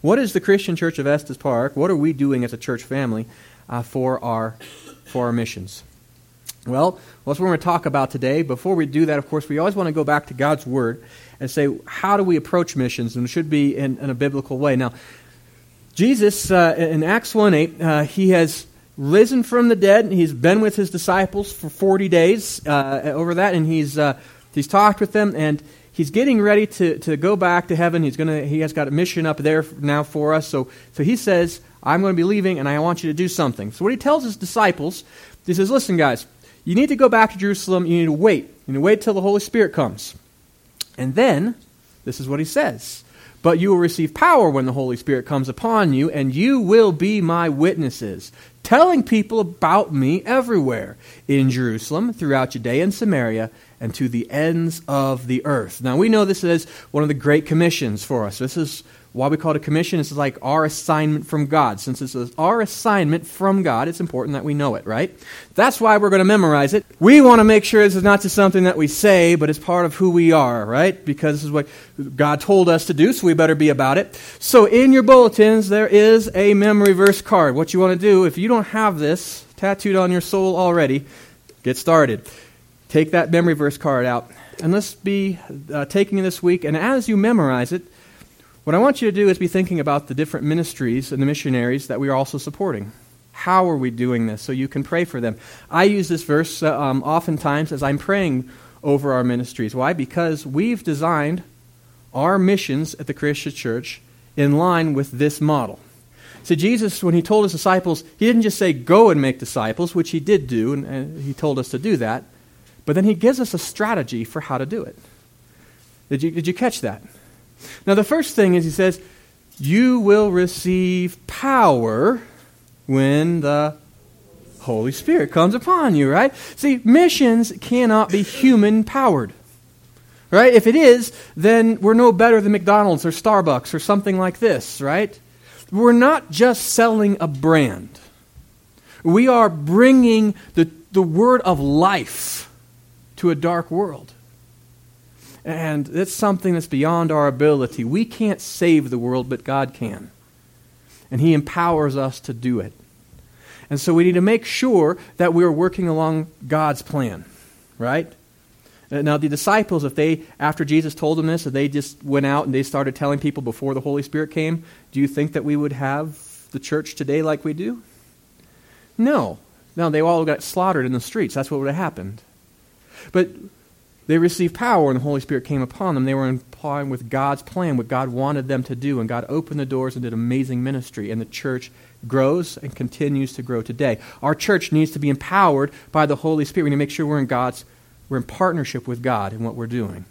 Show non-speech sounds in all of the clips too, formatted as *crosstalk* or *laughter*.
What is the Christian Church of Estes Park? What are we doing as a church family uh, for, our, for our missions? Well, that's what we're going to talk about today. Before we do that, of course, we always want to go back to God's Word and say, how do we approach missions? And it should be in, in a biblical way. Now, Jesus, uh, in Acts 1 8, uh, he has risen from the dead. And he's been with his disciples for 40 days uh, over that, and he's, uh, he's talked with them, and he's getting ready to, to go back to heaven. He's gonna, he has got a mission up there now for us. So, so he says, I'm going to be leaving, and I want you to do something. So, what he tells his disciples, he says, Listen, guys, you need to go back to Jerusalem. You need to wait. You need to wait till the Holy Spirit comes. And then, this is what he says. But you will receive power when the Holy Spirit comes upon you, and you will be my witnesses, telling people about me everywhere in Jerusalem, throughout Judea and Samaria, and to the ends of the earth. Now, we know this is one of the great commissions for us. This is why we call it a commission. This is like our assignment from God. Since this is our assignment from God, it's important that we know it, right? That's why we're going to memorize it. We want to make sure this is not just something that we say, but it's part of who we are, right? Because this is what God told us to do, so we better be about it. So in your bulletins, there is a memory verse card. What you want to do, if you don't have this tattooed on your soul already, get started. Take that memory verse card out. And let's be uh, taking this week. And as you memorize it, what I want you to do is be thinking about the different ministries and the missionaries that we are also supporting. How are we doing this? So you can pray for them. I use this verse uh, um, oftentimes as I'm praying over our ministries. Why? Because we've designed our missions at the Christian church in line with this model. So, Jesus, when he told his disciples, he didn't just say, go and make disciples, which he did do, and, and he told us to do that, but then he gives us a strategy for how to do it. Did you, did you catch that? Now, the first thing is he says, You will receive power when the Holy Spirit comes upon you, right? See, missions cannot be human powered. Right? If it is, then we're no better than McDonald's or Starbucks or something like this, right? We're not just selling a brand. We are bringing the, the word of life to a dark world. And it's something that's beyond our ability. We can't save the world, but God can. And He empowers us to do it. And so we need to make sure that we're working along God's plan, right? Now, the disciples, if they, after Jesus told them this, if they just went out and they started telling people before the Holy Spirit came, do you think that we would have the church today like we do? No. No, they all got slaughtered in the streets. That's what would have happened. But they received power and the Holy Spirit came upon them. They were in line with God's plan, what God wanted them to do, and God opened the doors and did amazing ministry. And the church grows and continues to grow today. Our church needs to be empowered by the Holy Spirit. We need to make sure we're in God's, we're in partnership with God in what we're doing.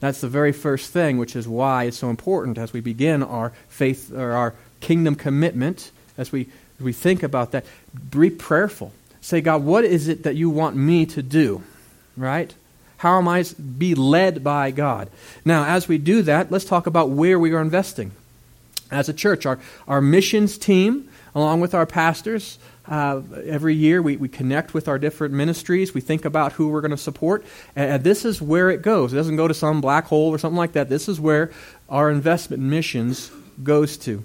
That's the very first thing, which is why it's so important as we begin our faith or our kingdom commitment, as we, as we think about that, be prayerful. Say, God, what is it that you want me to do? Right? How am I be led by God? Now, as we do that, let's talk about where we are investing. As a church, our, our missions team, along with our pastors, uh, every year we, we connect with our different ministries. We think about who we're going to support. And this is where it goes. It doesn't go to some black hole or something like that. This is where our investment in missions goes to.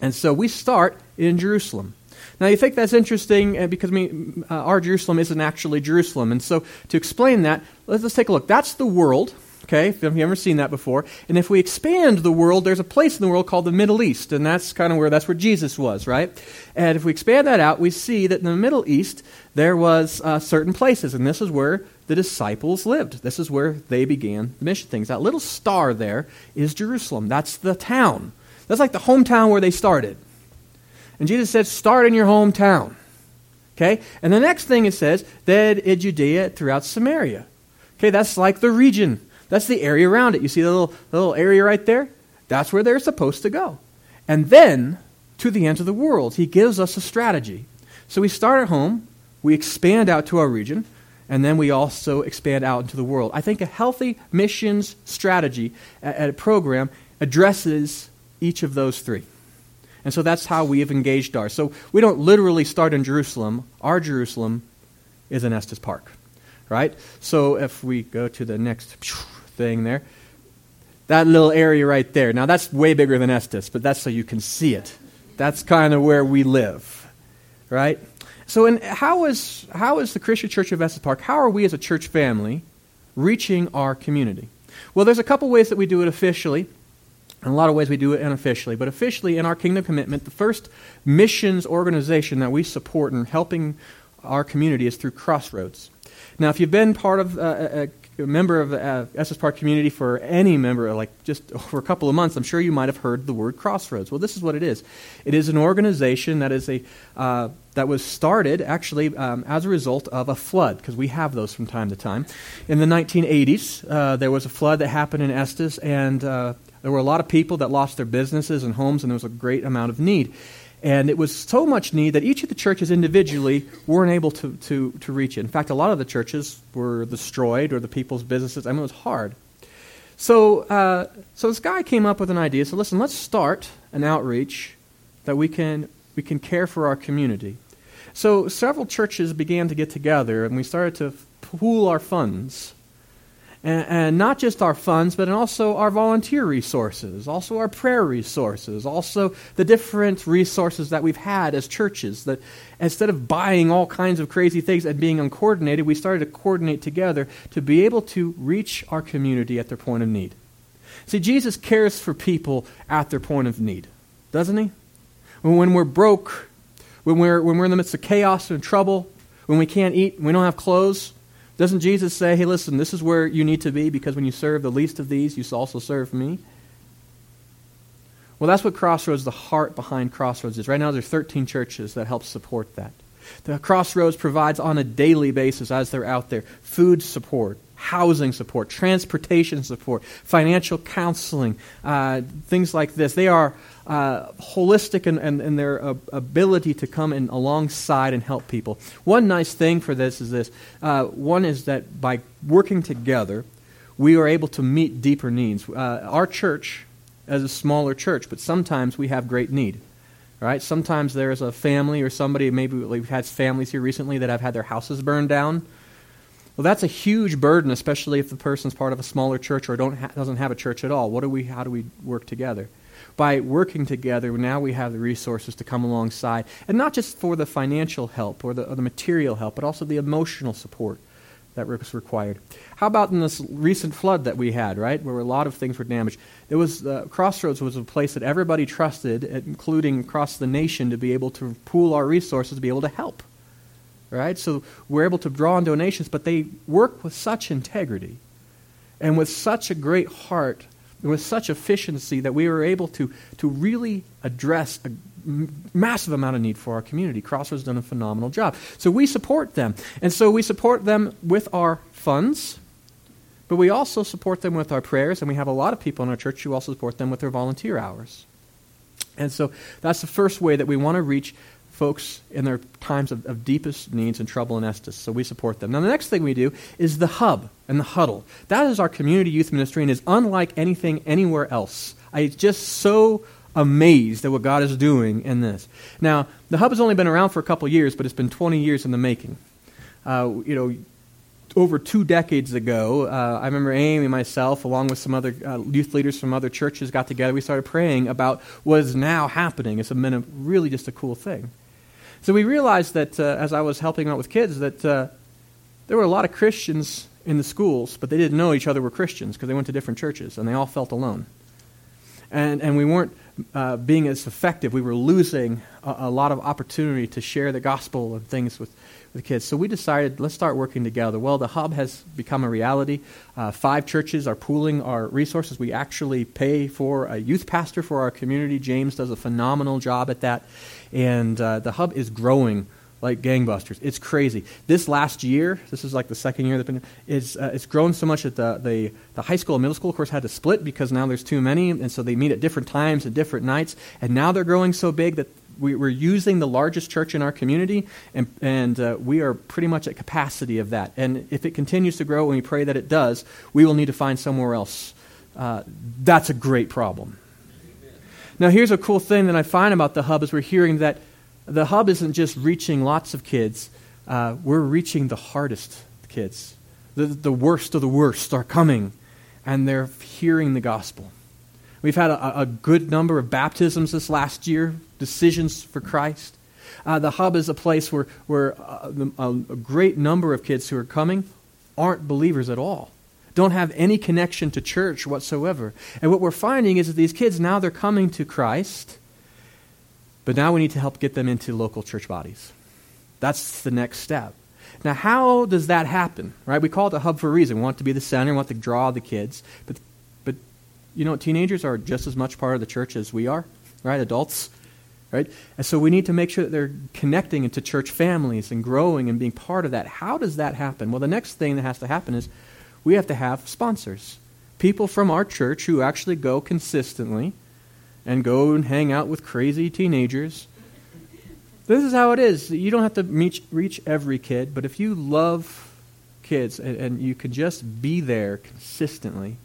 And so we start in Jerusalem. Now, you think that's interesting uh, because uh, our Jerusalem isn't actually Jerusalem. And so, to explain that, let's, let's take a look. That's the world, okay, if you've ever seen that before. And if we expand the world, there's a place in the world called the Middle East. And that's kind of where, that's where Jesus was, right? And if we expand that out, we see that in the Middle East, there was uh, certain places. And this is where the disciples lived. This is where they began the mission things. That little star there is Jerusalem. That's the town. That's like the hometown where they started. And Jesus said, start in your hometown. Okay? And the next thing it says, that in Judea throughout Samaria. Okay, that's like the region. That's the area around it. You see the little, the little area right there? That's where they're supposed to go. And then to the ends of the world. He gives us a strategy. So we start at home, we expand out to our region, and then we also expand out into the world. I think a healthy missions strategy at a program addresses each of those three. And so that's how we have engaged ours. So we don't literally start in Jerusalem. Our Jerusalem is in Estes Park, right? So if we go to the next thing there, that little area right there. Now, that's way bigger than Estes, but that's so you can see it. That's kind of where we live, right? So, in, how, is, how is the Christian Church of Estes Park, how are we as a church family reaching our community? Well, there's a couple ways that we do it officially. In a lot of ways, we do it unofficially. But officially, in our Kingdom Commitment, the first missions organization that we support in helping our community is through Crossroads. Now, if you've been part of uh, a, a member of the uh, Estes Park community for any member, like just *laughs* for a couple of months, I'm sure you might have heard the word Crossroads. Well, this is what it is. It is an organization that is a uh, that was started actually um, as a result of a flood, because we have those from time to time. In the 1980s, uh, there was a flood that happened in Estes, and uh, there were a lot of people that lost their businesses and homes, and there was a great amount of need. And it was so much need that each of the churches individually weren't able to, to, to reach it. In fact, a lot of the churches were destroyed or the people's businesses. I mean, it was hard. So, uh, so this guy came up with an idea. So, listen, let's start an outreach that we can, we can care for our community. So, several churches began to get together and we started to pool our funds and, and, not just our funds, but also our volunteer resources, also our prayer resources, also the different resources that we've had as churches. That instead of buying all kinds of crazy things and being uncoordinated, we started to coordinate together to be able to reach our community at their point of need. See, Jesus cares for people at their point of need, doesn't he? When we're broke, when we're, when we're in the midst of chaos and trouble, when we can't eat, we don't have clothes, doesn't Jesus say, hey, listen, this is where you need to be because when you serve the least of these, you also serve me? Well, that's what Crossroads, the heart behind Crossroads is. Right now, there are 13 churches that help support that. The Crossroads provides on a daily basis as they're out there food support, housing support, transportation support, financial counseling, uh, things like this. They are uh, holistic in, in, in their uh, ability to come in alongside and help people. One nice thing for this is this uh, one is that by working together, we are able to meet deeper needs. Uh, our church is a smaller church, but sometimes we have great need. Right? Sometimes there's a family or somebody, maybe we've had families here recently that have had their houses burned down. Well, that's a huge burden, especially if the person's part of a smaller church or don't ha- doesn't have a church at all. What do we, how do we work together? By working together, now we have the resources to come alongside, and not just for the financial help or the, or the material help, but also the emotional support that was required. How about in this recent flood that we had, right, where a lot of things were damaged? It was uh, Crossroads was a place that everybody trusted, including across the nation, to be able to pool our resources to be able to help. Right, so we're able to draw on donations, but they work with such integrity and with such a great heart with such efficiency that we were able to, to really address a massive amount of need for our community. Crossroads done a phenomenal job. So we support them. And so we support them with our funds, but we also support them with our prayers, and we have a lot of people in our church who also support them with their volunteer hours. And so that's the first way that we want to reach folks in their times of, of, deepest needs and trouble and Estes. So we support them. Now, the next thing we do is the hub and the huddle. That is our community youth ministry and is unlike anything anywhere else. I'm just so amazed at what God is doing in this. Now, the hub has only been around for a couple years, but it's been 20 years in the making. Uh, you know, over two decades ago, uh, I remember Amy and myself, along with some other uh, youth leaders from other churches, got together. We started praying about what is now happening. It's been a, really just a cool thing. So we realized that uh, as I was helping out with kids, that uh, there were a lot of Christians in the schools, but they didn't know each other were Christians because they went to different churches and they all felt alone. And, and we weren't uh, being as effective. We were losing a, a, lot of opportunity to share the gospel and things with, with kids. So we decided, let's start working together. Well, the hub has become a reality. Uh, five churches are pooling our resources. We actually pay for a youth pastor for our community. James does a phenomenal job at that and uh, the hub is growing like gangbusters. It's crazy. This last year, this is like the second year been, it's, uh, it's grown so much that the, the, the high school and middle school, of course, had to split because now there's too many, and so they meet at different times and different nights. And now they're growing so big that we, are using the largest church in our community, and, and uh, we are pretty much at capacity of that. And if it continues to grow, and we pray that it does, we will need to find somewhere else. Uh, that's a great problem. Now, here's a cool thing that I find about the hub is we're hearing that the hub isn't just reaching lots of kids, uh, we're reaching the hardest kids. The, the worst of the worst are coming. and they're hearing the gospel. We've had a, a good number of baptisms this last year, decisions for Christ. Uh, the hub is a place where, where uh, a, a great number of kids who are coming aren't believers at all don't have any connection to church whatsoever. And what we're finding is that these kids now they're coming to Christ, but now we need to help get them into local church bodies. That's the next step. Now, how does that happen? Right? We call it a hub for a reason. We want to be the center, we want to draw the kids. But you know, teenagers are just as much part of the church as we are, right? Adults, right? And so we need to make sure that they're connecting into church families and growing and being part of that. How does that happen? Well, the next thing that has to happen is we have to have sponsors. People from our church who actually go consistently and go and hang out with crazy teenagers. This is how it is. You don't have to reach, reach every kid, but if you love kids and, and you can just be there consistently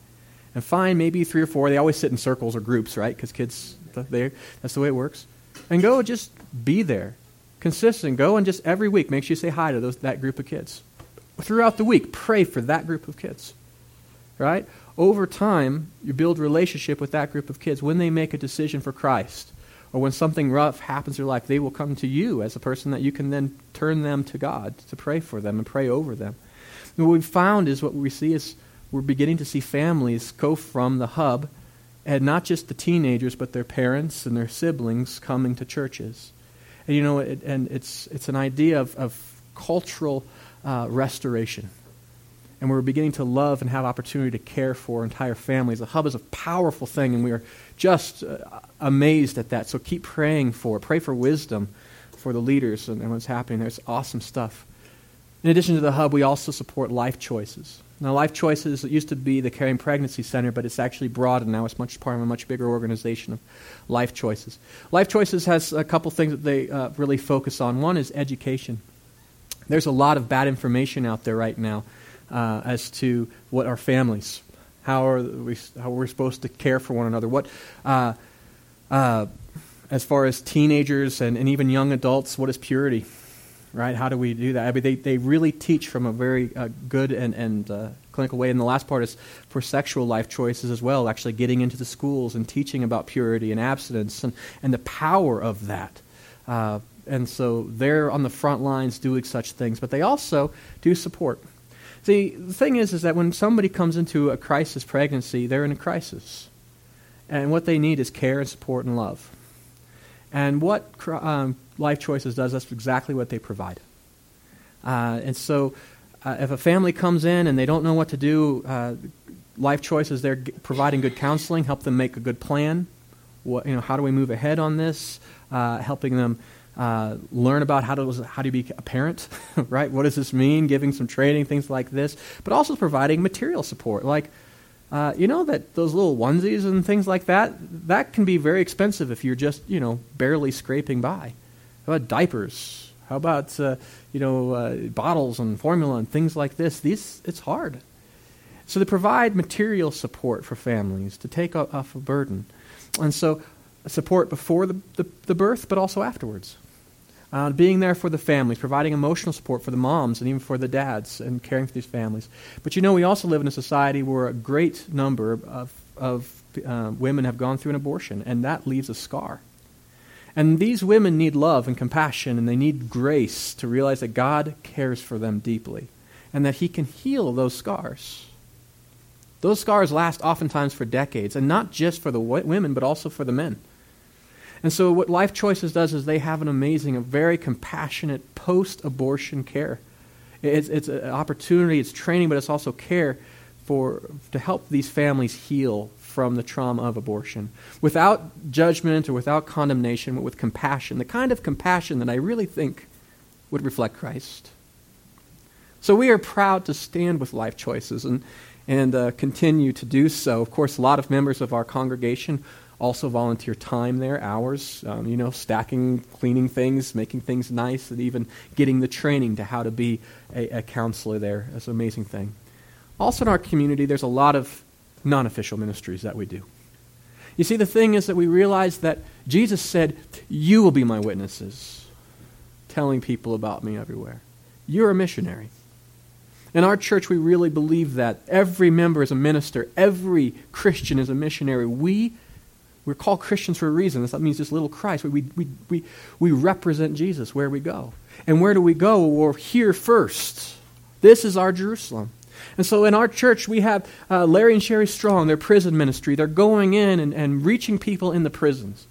and find maybe three or four, they always sit in circles or groups, right? Because kids, that's the way it works. And go just be there. Consistent. Go and just every week make sure you say hi to those, that group of kids throughout the week, pray for that group of kids. Right? Over time, you build relationship with that group of kids. When they make a decision for Christ, or when something rough happens in their life, they will come to you as a person that you can then turn them to God to pray for them and pray over them. And what we've found is what we see is we're beginning to see families go from the hub, and not just the teenagers, but their parents and their siblings coming to churches. And you know, it, and it's it's an idea of, of cultural uh, restoration. And we're beginning to love and have opportunity to care for entire families. The hub is a powerful thing, and we are just uh, amazed at that. So keep praying for it. Pray for wisdom for the leaders and, and what's happening there. It's awesome stuff. In addition to the hub, we also support Life Choices. Now, Life Choices it used to be the Caring Pregnancy Center, but it's actually broadened now. It's much part of a much bigger organization of Life Choices. Life Choices has a couple things that they uh, really focus on. One is education. There's a lot of bad information out there right now uh, as to what our families, how are we, how we're supposed to care for one another. What, uh, uh, as far as teenagers and, and even young adults, what is purity? Right? How do we do that? I mean, they, they really teach from a very uh, good and, and uh, clinical way. And the last part is for sexual life choices as well, actually getting into the schools and teaching about purity and abstinence and, and the power of that. Uh, and so they're on the front lines doing such things, but they also do support. See, the thing is, is that when somebody comes into a crisis pregnancy, they're in a crisis. And what they need is care and support and love. And what um, Life Choices does, that's exactly what they provide. Uh, and so uh, if a family comes in and they don't know what to do, uh, Life Choices, they're g- providing good counseling, help them make a good plan. What, you know, how do we move ahead on this? Uh, helping them uh, learn about how to how you be a parent, *laughs* right? What does this mean? Giving some training, things like this, but also providing material support, like. Uh, you know that those little onesies and things like that that can be very expensive if you're just you know barely scraping by. How about diapers? How about uh, you know uh, bottles and formula and things like this? These it's hard. So they provide material support for families to take off a burden, and so support before the, the, the birth, but also afterwards uh, being there for the families, providing emotional support for the moms and even for the dads, and caring for these families. But you know, we also live in a society where a great number of, of uh, women have gone through an abortion, and that leaves a scar. And these women need love and compassion, and they need grace to realize that God cares for them deeply and that He can heal those scars. Those scars last oftentimes for decades, and not just for the women, but also for the men. And so, what Life Choices does is they have an amazing, a very compassionate post abortion care. It's, it's an opportunity, it's training, but it's also care for, to help these families heal from the trauma of abortion without judgment or without condemnation, but with compassion, the kind of compassion that I really think would reflect Christ. So, we are proud to stand with Life Choices and, and uh, continue to do so. Of course, a lot of members of our congregation also volunteer time there, hours, um, you know, stacking, cleaning things, making things nice, and even getting the training to how to be a, a counselor there. That's an amazing thing. Also, in our community, there's a lot of non official ministries that we do. You see, the thing is that we realize that Jesus said, You will be my witnesses, telling people about me everywhere. You're a missionary. In our church, we really believe that. Every member is a minister, every Christian is a missionary. We, we're called Christians for a reason. That means this little Christ. We, we, we, we represent Jesus where we go. And where do we go? We're here first. This is our Jerusalem. And so in our church, we have uh, Larry and Sherry Strong, their prison ministry. They're going in and, and reaching people in the prisons.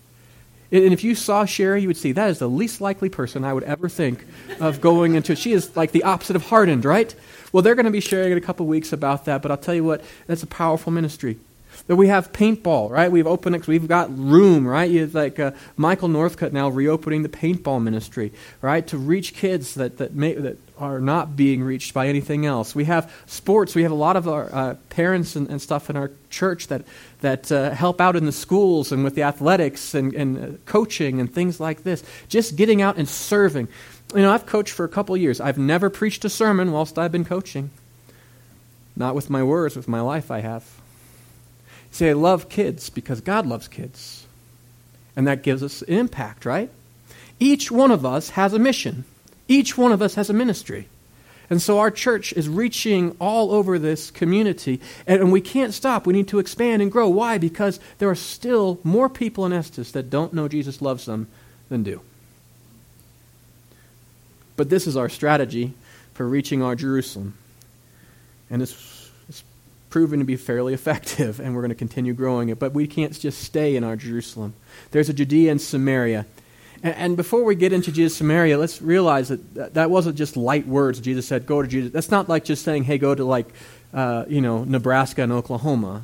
And if you saw Sherry, you would see that is the least likely person I would ever think of going into. She is like the opposite of hardened, right? Well, they're going to be sharing in a couple weeks about that, but I'll tell you what, that's a powerful ministry. That we have paintball, right? We've opened, we've got room, right? You like uh, Michael Northcutt now reopening the paintball ministry, right? To reach kids that that may, that are not being reached by anything else. We have sports. We have a lot of our uh, parents and, and, stuff in our church that, that uh, help out in the schools and with the athletics and, and uh, coaching and things like this. Just getting out and serving. You know, I've coached for a couple years. I've never preached a sermon whilst I've been coaching. Not with my words, with my life I have. See, I love kids because God loves kids. And that gives us an impact, right? Each one of us has a mission. Each one of us has a ministry. And so our church is reaching all over this community, and, we can't stop. We need to expand and grow. Why? Because there are still more people in Estes that don't know Jesus loves them than do. But this is our strategy for reaching our Jerusalem. And it's proven to be fairly effective, and we're going to continue growing it. But we can't just stay in our Jerusalem. There's a Judea and Samaria and, and before we get into Jesus Samaria, let's realize that that wasn't just light words. Jesus said, "Go to Jesus." That's not like just saying, "Hey, go to like, uh, you know, Nebraska and Oklahoma."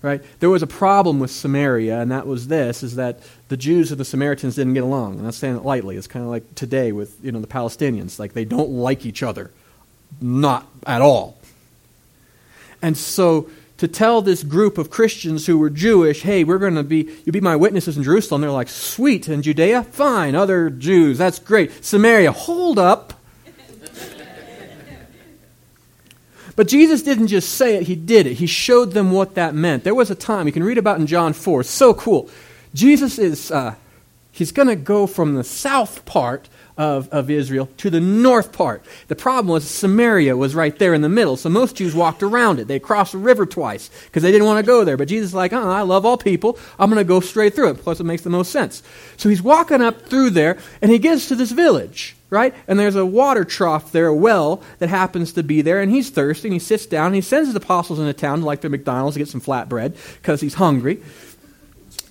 Right? There was a problem with Samaria, and that was this: is that the Jews and the Samaritans didn't get along. And I'm saying it lightly. It's kind of like today with you know the Palestinians. Like they don't like each other, not at all. And so to tell this group of Christians who were Jewish, hey, we're going to be, you'll be my witnesses in Jerusalem. They're like, sweet. And Judea? Fine. Other Jews, that's great. Samaria, hold up. *laughs* But Jesus didn't just say it, he did it. He showed them what that meant. There was a time, you can read about in John 4, so cool. Jesus is, uh, he's going to go from the south part of, of Israel to the north part. The problem was Samaria was right there in the middle, so most Jews walked around it. They crossed the river twice because they didn't want to go there. But Jesus is like, oh, I love all people. I'm going to go straight through it. Plus, it makes the most sense. So he's walking up through there, and he gets to this village right? And there's a water trough there, a well that happens to be there, and he's thirsty, and he sits down, and he sends his apostles into town to like their McDonald's to get some flatbread because he's hungry.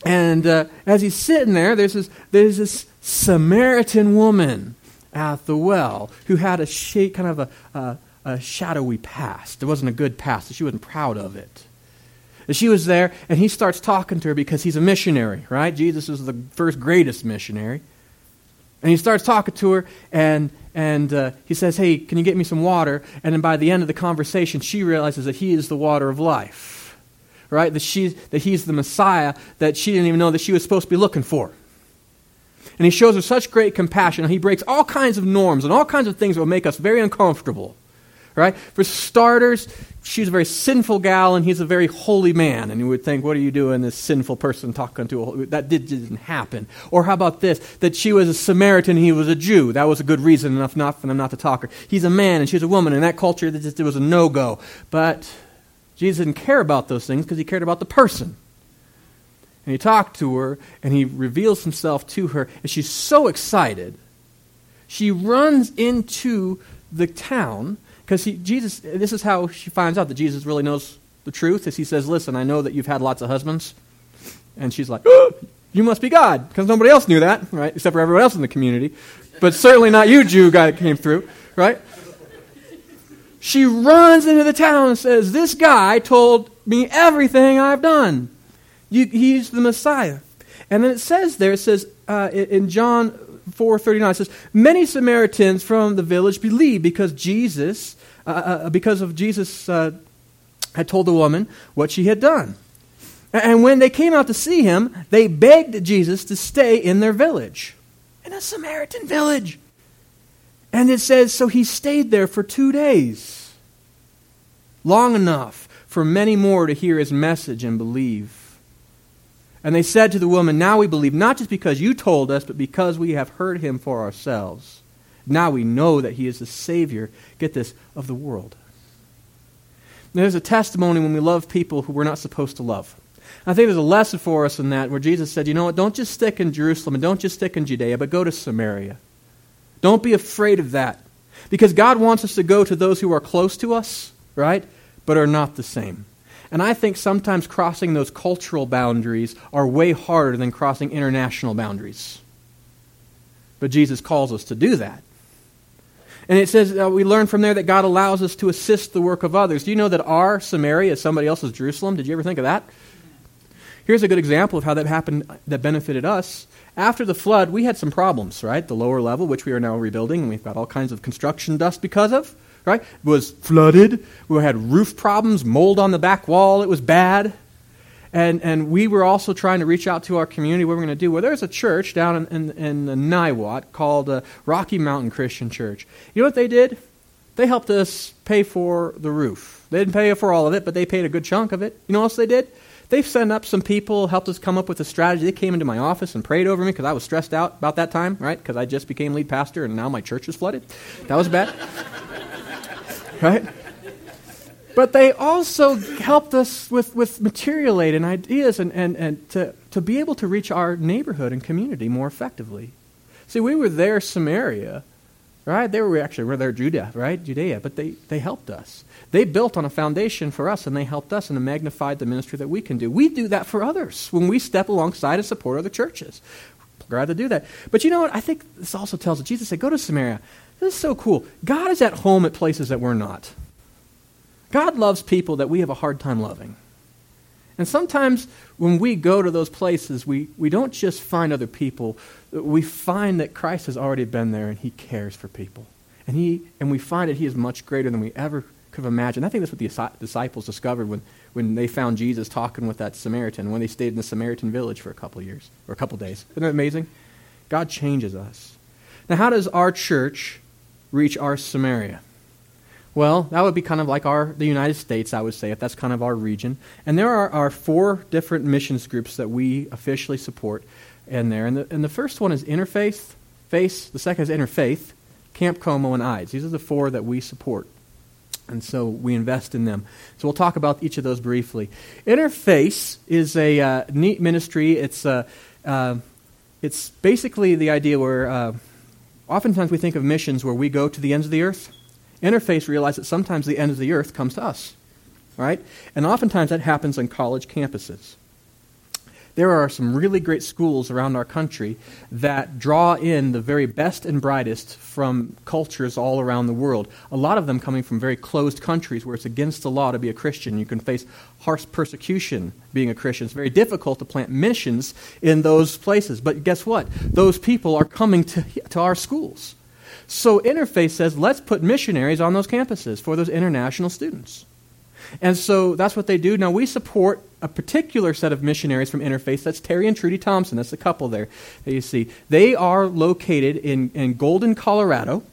And uh, as he's sitting there, there's this, there's this Samaritan woman at the well who had a kind of a, a, a shadowy past. It wasn't a good past. She wasn't proud of it. And she was there, and he starts talking to her because he's a missionary, right? Jesus is the first greatest missionary. And he starts talking to her, and, and uh, he says, Hey, can you get me some water? And then by the end of the conversation, she realizes that he is the water of life, right? That, she, that he's the Messiah that she didn't even know that she was supposed to be looking for. And he shows her such great compassion. He breaks all kinds of norms and all kinds of things that will make us very uncomfortable. Right? For starters, she's a very sinful gal and he's a very holy man. And you would think, what are you doing, this sinful person talking to a holy That did, didn't happen. Or how about this? That she was a Samaritan and he was a Jew. That was a good reason enough not for them not to talk her. He's a man and she's a woman. In that culture, it, was a no go. But Jesus didn't care about those things because he cared about the person. And he talked to her and he reveals himself to her. And she's so excited. She runs into the town because Jesus, this is how she finds out that Jesus really knows the truth. As he says, Listen, I know that you've had lots of husbands. And she's like, oh, You must be God, because nobody else knew that, right? Except for everyone else in the community. But certainly not you, Jew guy that came through, right? She runs into the town and says, This guy told me everything I've done. You, he's the Messiah. And then it says there, it says uh, in John 4.39, it says, Many Samaritans from the village believed because Jesus, uh, uh, uh because of Jesus uh, had told the woman what she had done. And when they came out to see him, they begged Jesus to stay in their village, in a Samaritan village. And it says, so he stayed there for two days, long enough for many more to hear his message and believe. And they said to the woman, Now we believe, not just because you told us, but because we have heard him for ourselves. Now we know that he is the Savior, get this, of the world. There's a testimony when we love people who we're not supposed to love. I think there's a lesson for us in that where Jesus said, you know what, don't just stick in Jerusalem and don't just stick in Judea, but go to Samaria. Don't be afraid of that. Because God wants us to go to those who are close to us, right, but are not the same. And I think sometimes crossing those cultural boundaries are way harder than crossing international boundaries. But Jesus calls us to do that. And it says uh, we learn from there that God allows us to assist the work of others. Do you know that our Samaria is somebody else's Jerusalem? Did you ever think of that? Here's a good example of how that happened that benefited us. After the flood, we had some problems, right? The lower level, which we are now rebuilding, and we've got all kinds of construction dust because of, right? Was flooded. We had roof problems, mold on the back wall. It was bad. And, and we were also trying to reach out to our community. What we're going to do? Well, there's a church down in, in, in Niwot called uh, Rocky Mountain Christian Church. You know what they did? They helped us pay for the roof. They didn't pay for all of it, but they paid a good chunk of it. You know what else they did? They sent up some people, helped us come up with a strategy. They came into my office and prayed over me because I was stressed out about that time, right? Because I just became lead pastor and now my church is flooded. That was bad. Right? But they also helped us with, with material aid and ideas and, and, and to, to be able to reach our neighborhood and community more effectively. See, we were there, Samaria, right? They were actually we were there, Judea, right? Judea, but they, they helped us. They built on a foundation for us and they helped us and magnified the ministry that we can do. We do that for others when we step alongside and support other churches. Glad to do that. But you know what? I think this also tells us Jesus said, Go to Samaria. This is so cool. God is at home at places that we're not. God loves people that we have a hard time loving. And sometimes when we go to those places, we, we don't just find other people, we find that Christ has already been there and he cares for people. And, he, and we find that he is much greater than we ever could have imagined. I think that's what the disciples discovered when, when they found Jesus talking with that Samaritan, when they stayed in the Samaritan village for a couple years, or a couple days. Isn't that amazing? God changes us. Now, how does our church reach our Samaria? Well, that would be kind of like our the United States, I would say, if that's kind of our region. And there are, are four different missions groups that we officially support in there. And the, and the first one is Interfaith, Face. The second is In Faith, Camp Como, and IDES. These are the four that we support. And so we invest in them. So we'll talk about each of those briefly. Interface is a uh, neat ministry. It's, uh, uh, it's basically the idea where uh, oftentimes we think of missions where we go to the ends of the earth Interface realized that sometimes the end of the earth comes to us, right? And oftentimes that happens on college campuses. There are some really great schools around our country that draw in the very best and brightest from cultures all around the world. A lot of them coming from very closed countries where it's against the law to be a Christian. You can face harsh persecution being a Christian. It's very difficult to plant missions in those places. But guess what? Those people are coming to, to our schools. So Interface says, let's put missionaries on those campuses for those international students. And so that's what they do. Now, we support a particular set of missionaries from Interface. That's Terry and Trudy Thompson. That's the couple there that you see. They are located in, in Golden, Colorado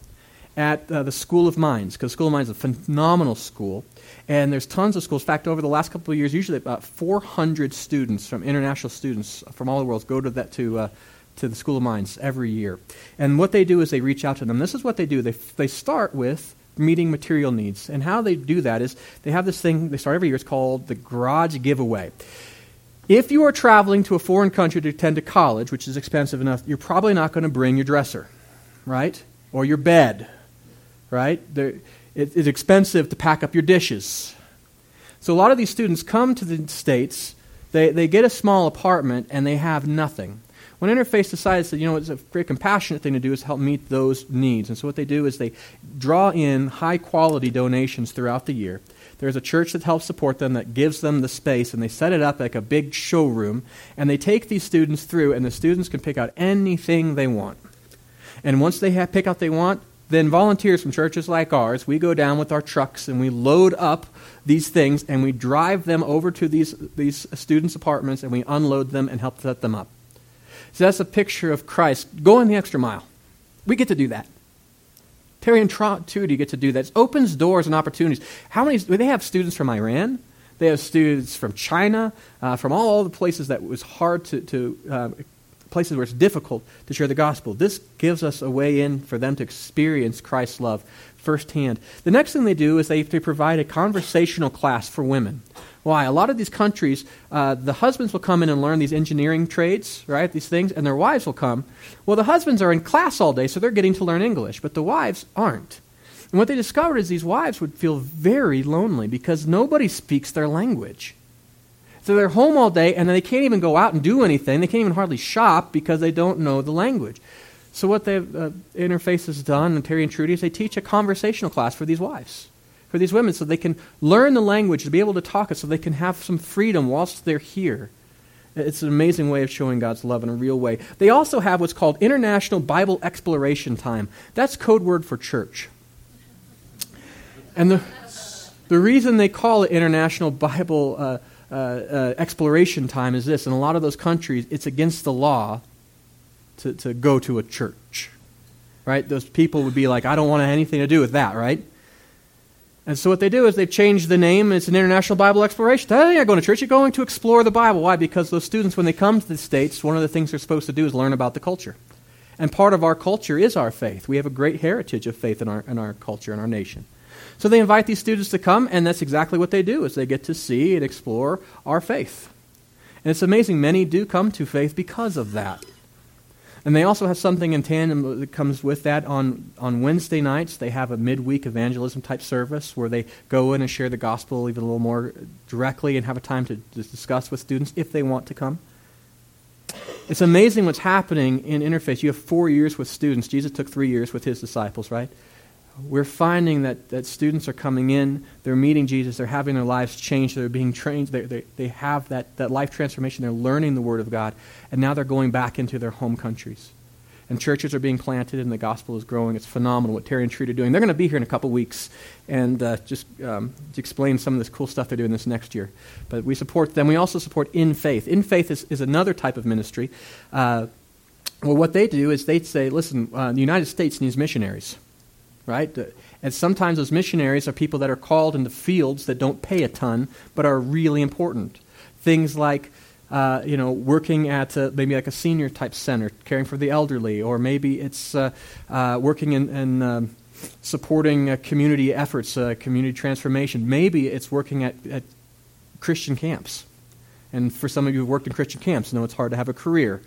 at uh, the School of Mines, because School of Mines is a phenomenal school. And there's tons of schools. In fact, over the last couple of years, usually about 400 students from international students from all the world go to that to uh, to the School of Mines every year. And what they do is they reach out to them. This is what they do. They, they start with meeting material needs. And how they do that is they have this thing they start every year. It's called the Garage Giveaway. If you are traveling to a foreign country to attend a college, which is expensive enough, you're probably not going to bring your dresser, right? Or your bed, right? It, it's expensive to pack up your dishes. So a lot of these students come to the States, they, they get a small apartment, and they have nothing. When Interface decides that, you know, it's a very compassionate thing to do is help meet those needs. And so what they do is they draw in high quality donations throughout the year. There's a church that helps support them that gives them the space, and they set it up like a big showroom. And they take these students through, and the students can pick out anything they want. And once they have, pick out they want, then volunteers from churches like ours, we go down with our trucks and we load up these things and we drive them over to these, these students' apartments and we unload them and help set them up. So that's a picture of Christ going the extra mile. We get to do that. Terry and Trudy get to do that. It opens doors and opportunities. How many? They have students from Iran. They have students from China, uh, from all the places that was hard to, to uh, places where it's difficult to share the gospel. This gives us a way in for them to experience Christ's love firsthand. The next thing they do is they, they provide a conversational class for women. Why? A lot of these countries, uh, the husbands will come in and learn these engineering trades, right? These things, and their wives will come. Well, the husbands are in class all day, so they're getting to learn English, but the wives aren't. And what they discovered is these wives would feel very lonely because nobody speaks their language. So they're home all day, and they can't even go out and do anything. They can't even hardly shop because they don't know the language. So what the uh, Interface has done, and Terry and Trudy, is they teach a conversational class for these wives for these women so they can learn the language, to be able to talk it, so they can have some freedom whilst they're here. It's an amazing way of showing God's love in a real way. They also have what's called International Bible Exploration Time. That's code word for church. And the, the reason they call it International Bible uh, uh, uh, Exploration Time is this in a lot of those countries, it's against the law to, to go to a church. Right? Those people would be like, I don't want anything to do with that, right? And so what they do is they've changed the name. It's an International Bible Exploration. You're not going to church. You're going to explore the Bible. Why? Because those students, when they come to the States, one of the things they're supposed to do is learn about the culture. And part of our culture is our faith. We have a great heritage of faith in our, in our culture and our nation. So they invite these students to come, and that's exactly what they do, is they get to see and explore our faith. And it's amazing. Many do come to faith because of that. And they also have something in tandem that comes with that. On, on Wednesday nights, they have a midweek evangelism type service where they go in and share the gospel even a little more directly and have a time to, to discuss with students if they want to come. It's amazing what's happening in Interface. You have four years with students. Jesus took three years with his disciples, right? We're finding that, that students are coming in, they're meeting Jesus, they're having their lives changed, they're being trained, they, they, they have that, that life transformation, they're learning the Word of God, and now they're going back into their home countries. And churches are being planted, and the gospel is growing. It's phenomenal what Terry and Trudy are doing. They're going to be here in a couple weeks and uh, just um, explain some of this cool stuff they're doing this next year. But we support them. We also support In Faith. In Faith is, is another type of ministry. Uh, well, what they do is they say, listen, uh, the United States needs missionaries right? And sometimes those missionaries are people that are called into fields that don't pay a ton, but are really important. Things like, uh, you know, working at a, maybe like a senior type center, caring for the elderly, or maybe it's uh, uh, working in, in um, supporting uh, community efforts, uh, community transformation. Maybe it's working at, at Christian camps. And for some of you who've worked in Christian camps, know it's hard to have a career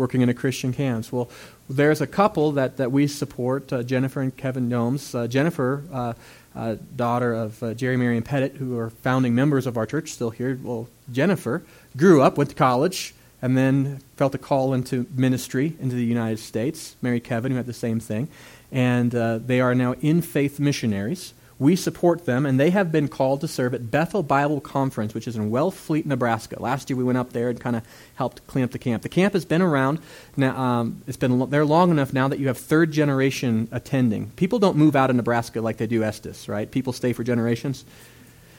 working in a Christian camps. Well, there's a couple that, that we support, uh, Jennifer and Kevin Gnomes. Uh, Jennifer, uh, uh daughter of uh, Jerry Marion Pettit, who are founding members of our church, still here. Well, Jennifer grew up, went to college, and then felt a call into ministry into the United States. Mary Kevin, who had the same thing. And uh, they are now in faith missionaries. We support them, and they have been called to serve at Bethel Bible Conference, which is in Wellfleet, Nebraska. Last year we went up there and kind of helped clean up the camp. The camp has been around now. Um, it's been there long enough now that you have third generation attending. People don't move out of Nebraska like they do Estes, right? People stay for generations.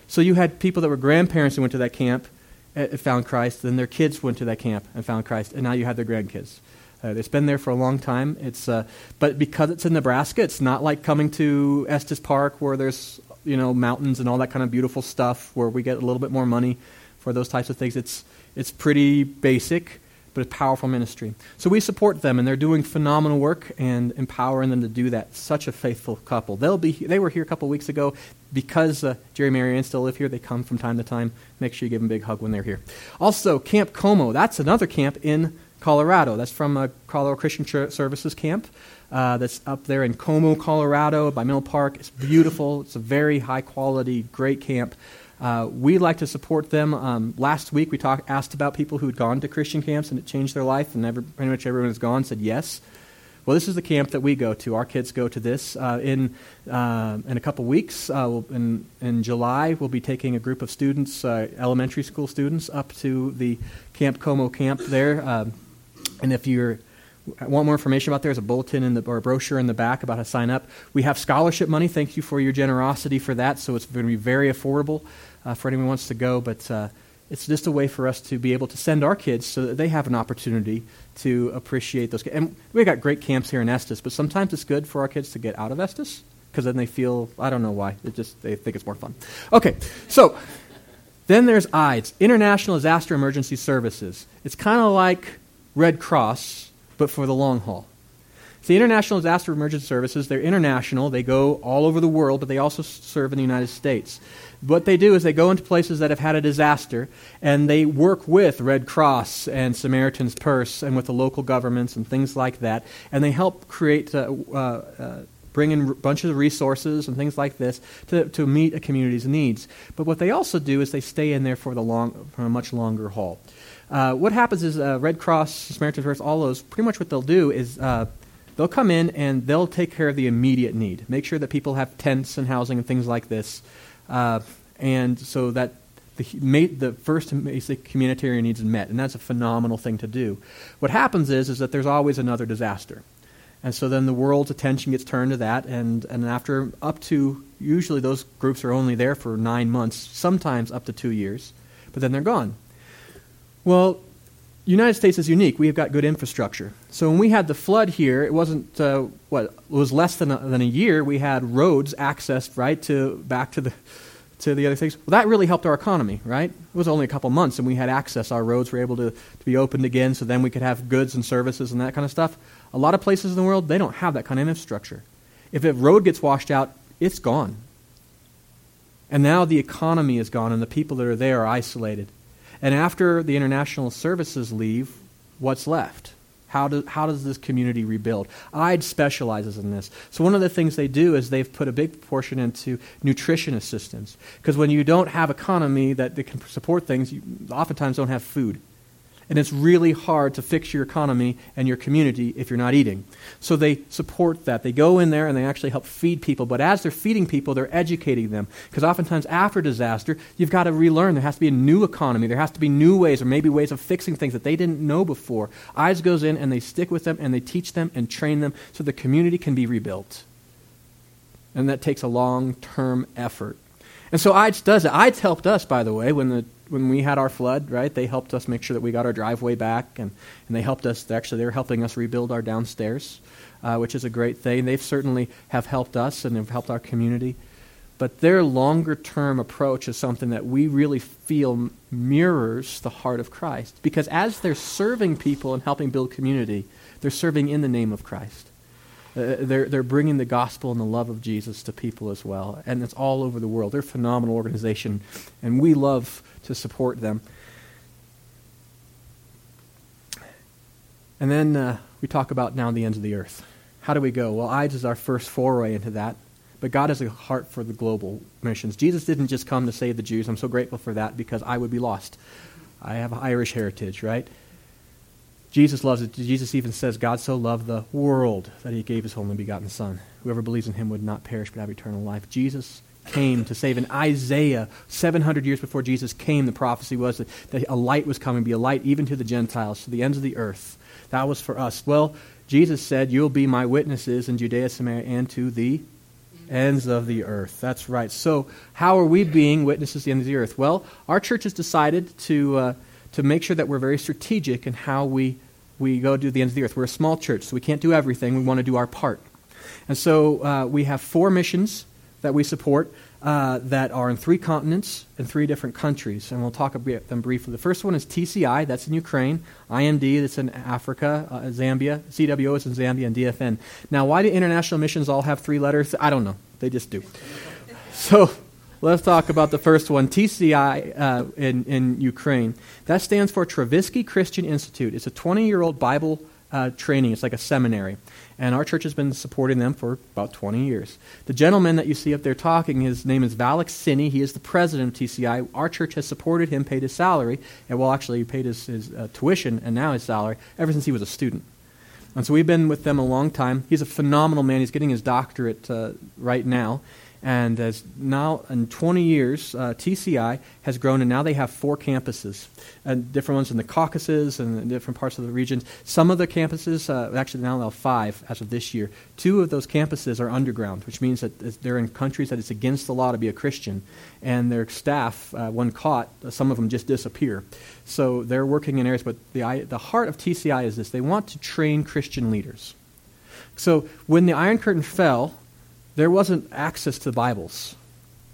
So you had people that were grandparents who went to that camp and found Christ, then their kids went to that camp and found Christ, and now you have their grandkids. Uh, it's been there for a long time. It's, uh, but because it's in Nebraska, it's not like coming to Estes Park where there's you know mountains and all that kind of beautiful stuff where we get a little bit more money for those types of things. It's it's pretty basic, but a powerful ministry. So we support them, and they're doing phenomenal work and empowering them to do that. Such a faithful couple. They'll be they were here a couple weeks ago because uh, Jerry Marianne still live here. They come from time to time. Make sure you give them a big hug when they're here. Also, Camp Como. That's another camp in Colorado. That's from a Colorado Christian Ch- Services camp uh, that's up there in Como, Colorado, by Mill Park. It's beautiful. It's a very high quality, great camp. Uh, we like to support them. Um, last week we talk, asked about people who had gone to Christian camps and it changed their life, and every, pretty much everyone who's gone said yes. Well, this is the camp that we go to. Our kids go to this. Uh, in, uh, in a couple weeks, uh, we'll, in, in July, we'll be taking a group of students, uh, elementary school students, up to the Camp Como camp there. And if you want more information about there, there's a bulletin in the, or a brochure in the back about how to sign up. We have scholarship money. Thank you for your generosity for that. So it's going to be very affordable uh, for anyone who wants to go. But uh, it's just a way for us to be able to send our kids so that they have an opportunity to appreciate those. And we've got great camps here in Estes, but sometimes it's good for our kids to get out of Estes because then they feel, I don't know why, it just, they think it's more fun. Okay, so then there's IDES, International Disaster Emergency Services. It's kind of like Red Cross, but for the long haul. The International Disaster Emergency Services, they're international. They go all over the world, but they also serve in the United States. What they do is they go into places that have had a disaster, and they work with Red Cross and Samaritan's Purse and with the local governments and things like that, and they help create, uh, uh, uh, bring in a bunch of resources and things like this to, to meet a community's needs. But what they also do is they stay in there for, the long, for a much longer haul. Uh, what happens is uh, Red Cross, Samaritan's Purse, all those, pretty much what they'll do is uh, They'll come in and they'll take care of the immediate need. Make sure that people have tents and housing and things like this. Uh, and so that the, the first basic humanitarian needs are met. And that's a phenomenal thing to do. What happens is, is that there's always another disaster. And so then the world's attention gets turned to that. And, and after up to, usually those groups are only there for nine months, sometimes up to two years. But then they're gone. Well, United States is unique. We have got good infrastructure. So when we had the flood here, it wasn't uh, what it was less than a, than a year. We had roads accessed right to back to the to the other things. Well, that really helped our economy, right? It was only a couple months, and we had access. Our roads were able to, to be opened again, so then we could have goods and services and that kind of stuff. A lot of places in the world they don't have that kind of infrastructure. If a road gets washed out, it's gone. And now the economy is gone, and the people that are there are isolated. And after the international services leave, what's left? How, do, how does this community rebuild? IDES specializes in this. So, one of the things they do is they've put a big portion into nutrition assistance. Because when you don't have economy that, that can support things, you oftentimes don't have food. And it's really hard to fix your economy and your community if you're not eating. So they support that. They go in there and they actually help feed people. But as they're feeding people, they're educating them. Because oftentimes after disaster, you've got to relearn. There has to be a new economy. There has to be new ways or maybe ways of fixing things that they didn't know before. IDES goes in and they stick with them and they teach them and train them so the community can be rebuilt. And that takes a long term effort. And so IDES does it. IDES helped us, by the way, when the when we had our flood, right, they helped us make sure that we got our driveway back, and, and they helped us. Actually, they were helping us rebuild our downstairs, uh, which is a great thing. They've certainly have helped us and have helped our community. But their longer term approach is something that we really feel mirrors the heart of Christ. Because as they're serving people and helping build community, they're serving in the name of Christ. Uh, they're, they're bringing the gospel and the love of Jesus to people as well. And it's all over the world. They're a phenomenal organization, and we love to support them. And then uh, we talk about now the ends of the earth. How do we go? Well, IDES is our first foray into that. But God has a heart for the global missions. Jesus didn't just come to save the Jews. I'm so grateful for that because I would be lost. I have Irish heritage, right? Jesus loves it. Jesus even says, God so loved the world that he gave his only begotten Son. Whoever believes in him would not perish but have eternal life. Jesus came to save. In Isaiah, 700 years before Jesus came, the prophecy was that, that a light was coming, be a light even to the Gentiles, to the ends of the earth. That was for us. Well, Jesus said, You'll be my witnesses in Judea, Samaria, and to the ends of the earth. That's right. So, how are we being witnesses to the ends of the earth? Well, our church has decided to. Uh, to make sure that we're very strategic in how we, we go to the ends of the earth. We're a small church, so we can't do everything. We want to do our part. And so uh, we have four missions that we support uh, that are in three continents and three different countries. And we'll talk about them briefly. The first one is TCI, that's in Ukraine, IMD, that's in Africa, uh, Zambia, CWO is in Zambia, and DFN. Now, why do international missions all have three letters? I don't know. They just do. So Let's talk about the first one, TCI uh, in, in Ukraine. That stands for Tavrisky Christian Institute. It's a 20 year old Bible uh, training, it's like a seminary. And our church has been supporting them for about 20 years. The gentleman that you see up there talking, his name is Valak Sini. He is the president of TCI. Our church has supported him, paid his salary, and well, actually, paid his, his uh, tuition and now his salary ever since he was a student. And so we've been with them a long time. He's a phenomenal man. He's getting his doctorate uh, right now. And as now, in 20 years, uh, TCI has grown, and now they have four campuses, and different ones in the Caucasus and different parts of the region. Some of the campuses, uh, actually now they have five as of this year. Two of those campuses are underground, which means that they're in countries that it's against the law to be a Christian, and their staff, uh, when caught, some of them just disappear. So they're working in areas, but the, the heart of TCI is this they want to train Christian leaders. So when the Iron Curtain fell, there wasn't access to the Bibles.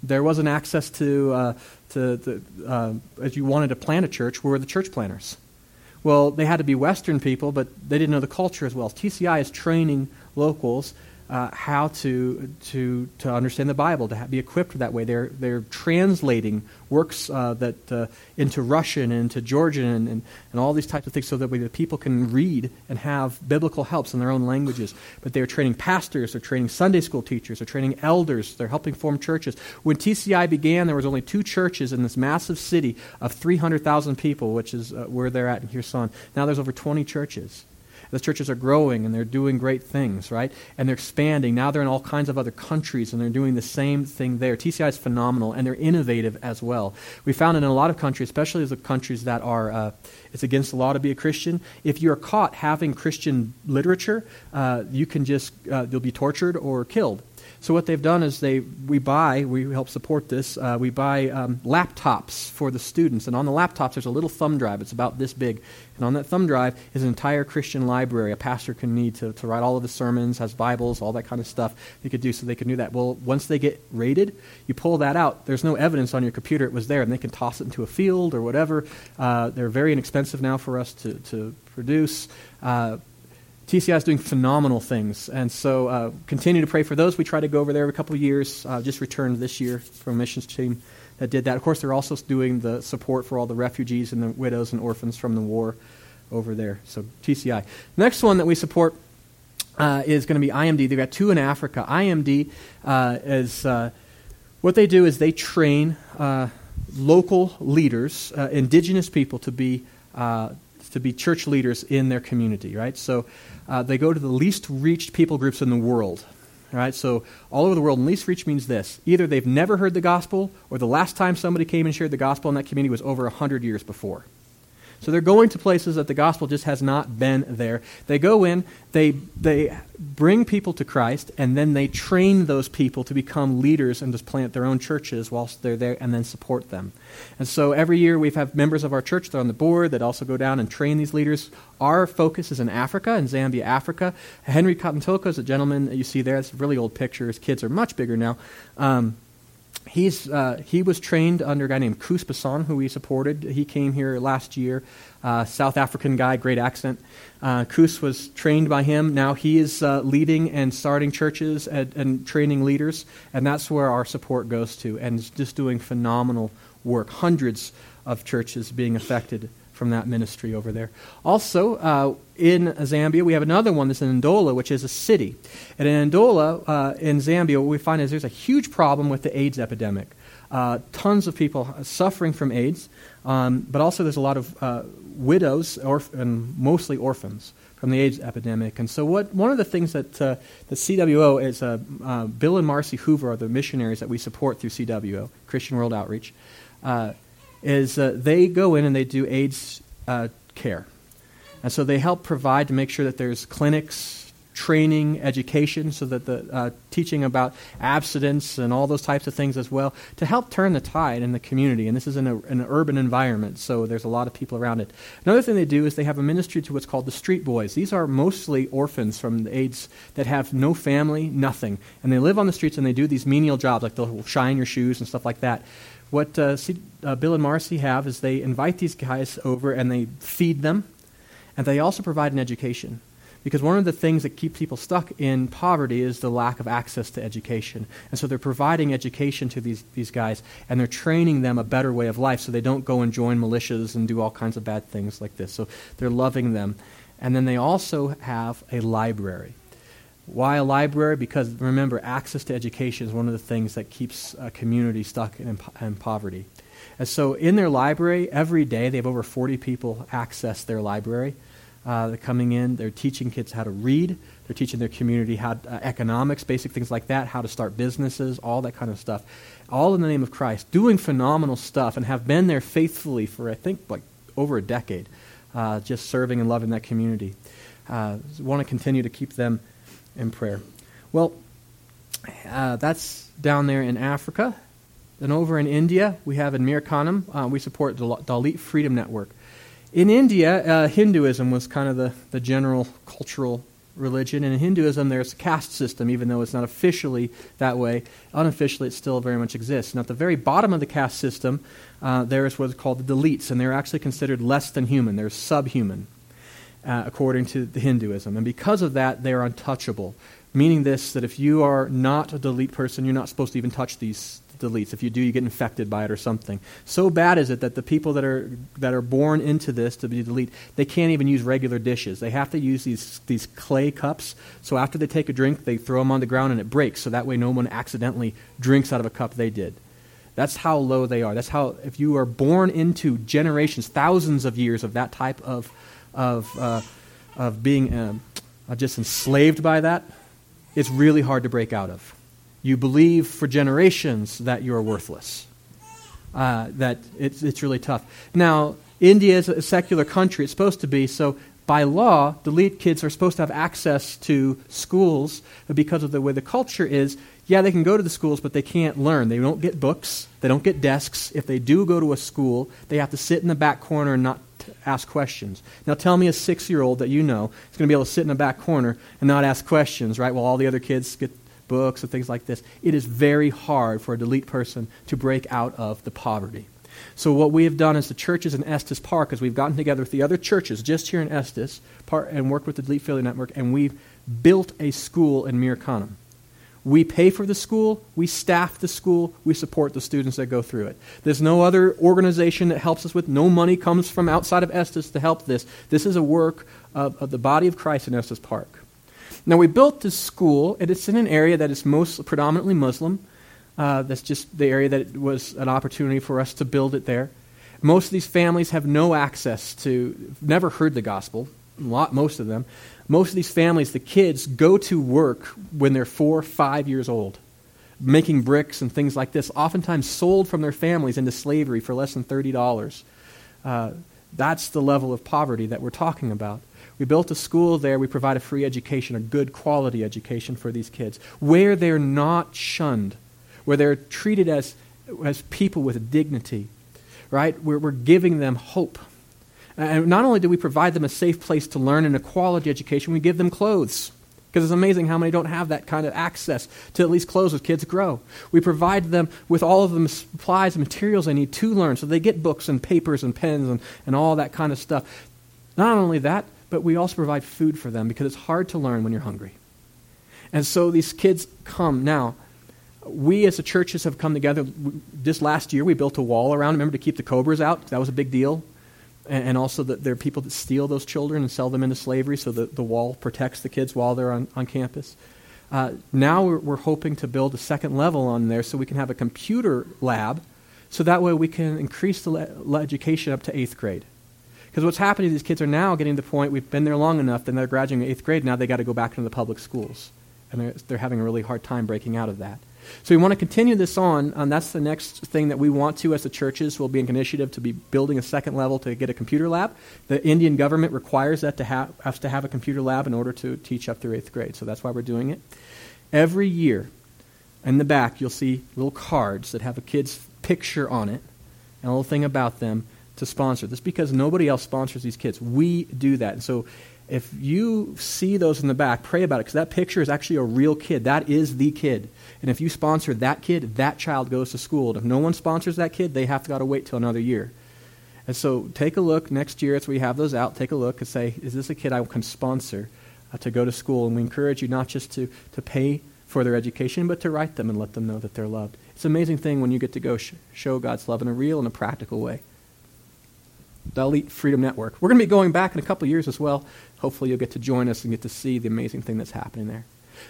There wasn't access to, uh, to, to uh, as you wanted to plant a church, were the church planters. Well, they had to be Western people, but they didn't know the culture as well. TCI is training locals uh, how to, to, to understand the Bible, to have, be equipped that way. They're, they're translating works uh, that, uh, into Russian and into Georgian and, and, and, all these types of things so that way the people can read and have biblical helps in their own languages. But they're training pastors, they're training Sunday school teachers, they're training elders, they're helping form churches. When TCI began, there was only two churches in this massive city of 300,000 people, which is uh, where they're at in Kherson. Now there's over 20 churches. The churches are growing and they're doing great things, right? And they're expanding. Now they're in all kinds of other countries and they're doing the same thing there. TCI is phenomenal and they're innovative as well. We found in a lot of countries, especially the countries that are, uh, it's against the law to be a Christian, if you're caught having Christian literature, uh, you can just, uh, you'll be tortured or killed. So what they've done is they we buy we help support this. Uh, we buy um, laptops for the students, and on the laptops there's a little thumb drive. It's about this big, and on that thumb drive is an entire Christian library. A pastor can need to, to write all of his sermons, has Bibles, all that kind of stuff. They could do so they can do that. Well, once they get raided, you pull that out. There's no evidence on your computer it was there, and they can toss it into a field or whatever. Uh, they're very inexpensive now for us to to produce. Uh, TCI is doing phenomenal things. And so uh, continue to pray for those. We try to go over there every couple of years. Uh, just returned this year from a missions team that did that. Of course, they're also doing the support for all the refugees and the widows and orphans from the war over there. So TCI. Next one that we support uh, is going to be IMD. They've got two in Africa. IMD uh, is uh, what they do is they train uh, local leaders, indigenous people, to be to be church leaders in their community, right? So uh, they go to the least reached people groups in the world. Right, so all over the world, and least reached means this: either they've never heard the gospel, or the last time somebody came and shared the gospel in that community was over hundred years before. So they're going to places that the gospel just has not been there. They go in, they, they bring people to Christ, and then they train those people to become leaders and just plant their own churches whilst they're there and then support them. And so every year we have members of our church that are on the board that also go down and train these leaders. Our focus is in Africa, in Zambia, Africa. Henry Katantoko is a gentleman that you see there. It's a really old picture. His kids are much bigger now. Um, he's, uh, he was trained under a guy named Koos Basson, who we supported. He came here last year. Uh, South African guy, great accent. Uh, was trained by him. Now he is uh, leading and starting churches and, and, training leaders, and that's where our support goes to, and just doing phenomenal work. Hundreds of churches being affected from that ministry over there. Also, uh, in Zambia, we have another one that's in Ndola, which is a city. And in Ndola, uh, in Zambia, what we find is there's a huge problem with the AIDS epidemic. Uh, tons of people suffering from AIDS, um, but also there's a lot of uh, widows orf- and mostly orphans from the AIDS epidemic. And so, what one of the things that uh, the CWO is uh, uh, Bill and Marcy Hoover are the missionaries that we support through CWO, Christian World Outreach. Uh, is they go in and they do AIDS care. And so they help provide to make sure that there's clinics, training, education, so that the uh, teaching about abstinence and all those types of things as well, to help turn the tide in the community. And this is in a, an urban environment, so there's a lot of people around it. Another thing they do is they have a ministry to what's called the Street Boys. These are mostly orphans from the AIDS that have no family, nothing. And they live on the streets and they do these menial jobs, like they'll shine your shoes and stuff like that what uh, uh, Bill and Marcy have is they invite these guys over and they feed them, and they also provide an education. Because one of the things that keeps people stuck in poverty is the lack of access to education. And so they're providing education to these, these guys, and they're training them a better way of life so they don't go and join militias and do all kinds of bad things like this. So they're loving them. And then they also have a library. Why a library? Because remember, access to education is one of the things that keeps a community stuck in, in poverty. And so, in their library, every day they have over 40 people access their library. Uh, they're coming in, they're teaching kids how to read, they're teaching their community how uh, economics, basic things like that, how to start businesses, all that kind of stuff. All in the name of Christ, doing phenomenal stuff, and have been there faithfully for I think like over a decade, uh, just serving and loving that community. Uh, want to continue to keep them in prayer. Well, uh, that's down there in Africa. Then over in India, we have in Mir Khanam, uh, we support the Dalit Freedom Network. In India, uh, Hinduism was kind of the, the general cultural religion. And in Hinduism, there's a caste system, even though it's not officially that way. Unofficially, it still very much exists. And at the very bottom of the caste system, uh, there is what's called the Dalits, and they're actually considered less than human. They're subhuman, uh, according to the Hinduism. And because of that, they're untouchable. Meaning this, that if you are not a Dalit person, you're not supposed to even touch these Dalits. If you do, you get infected by it or something. So bad is it that the people that are that are born into this to be Dalit, they can't even use regular dishes. They have to use these these clay cups. So after they take a drink, they throw them on the ground and it breaks. So that way, no one accidentally drinks out of a cup they did. That's how low they are. That's how if you are born into generations, thousands of years of that type of of uh, of being uh, just enslaved by that, it's really hard to break out of. You believe for generations that you're worthless. Uh, that it's, it's really tough. Now, India is a secular country. It's supposed to be. So, by law, the Dalit kids are supposed to have access to schools because of the way the culture is. Yeah, they can go to the schools, but they can't learn. They don't get books. They don't get desks. If they do go to a school, they have to sit in the back corner and not ask questions. Now, tell me a six year old that you know is going to be able to sit in the back corner and not ask questions, right, while all the other kids get books and things like this. It is very hard for a Dalit person to break out of the poverty. So, what we have done as the churches in Estes Park is we've gotten together with the other churches just here in Estes Park and worked with the Dalit Freedom Network, and we've built a school in Mir Khanum. We pay for the school, we staff the school, we support the students that go through it. There's no other organization that helps us with. No money comes from outside of Estes to help this. This is a work of, of the body of Christ in Estes Park. Now, we built this school, and it's in an area that is most predominantly Muslim. Uh, that's just the area that was an opportunity for us to build it there. Most of these families have no access to, never heard the gospel, lot, most of them. Most of these families, the kids go to work when they're four, five years old, making bricks and things like this, oftentimes sold from their families into slavery for less than $30. Uh, that's the level of poverty that we're talking about. We built a school there. We provide a free education, a good quality education for these kids, where they're not shunned, where they're treated as, as people with dignity, right? We're, we're giving them hope. And not only do we provide them a safe place to learn and a quality education, we give them clothes. Because it's amazing how many don't have that kind of access to at least clothes as kids grow. We provide them with all of the supplies and materials they need to learn, so they get books and papers and pens and, and all that kind of stuff. Not only that, but we also provide food for them because it's hard to learn when you're hungry. And so these kids come. Now, we as the churches have come together. This last year, we built a wall around, remember, to keep the cobras out. That was a big deal. And, and also that there are people that steal those children and sell them into slavery, so that the wall protects the kids while they're on, on campus. Uh, now we're, we're hoping to build a second level on there so we can have a computer lab, so that way we can increase the le- education up to eighth grade. Because what's happening, is these kids are now getting to the point, we've been there long enough, then they're graduating eighth grade, now they got to go back into the public schools. And they're, they're having a really hard time breaking out of that. So we want to continue this on, and that's the next thing that we want to as the churches will be an initiative to be building a second level to get a computer lab. The Indian government requires that to have us to have a computer lab in order to teach up through eighth grade. So that's why we're doing it. Every year, in the back, you'll see little cards that have a kid's picture on it and a little thing about them to sponsor. This because nobody else sponsors these kids. We do that. And so if you see those in the back, pray about it because that picture is actually a real kid. That is the kid. And if you sponsor that kid, that child goes to school. And if no one sponsors that kid, they have to got to wait till another year. And so take a look next year as we have those out. Take a look and say, is this a kid I can sponsor uh, to go to school? And we encourage you not just to, to pay for their education, but to write them and let them know that they're loved. It's an amazing thing when you get to go sh- show God's love in a real and a practical way. Dalit Freedom Network. We're going to be going back in a couple years as well. Hopefully, you'll get to join us and get to see the amazing thing that's happening there.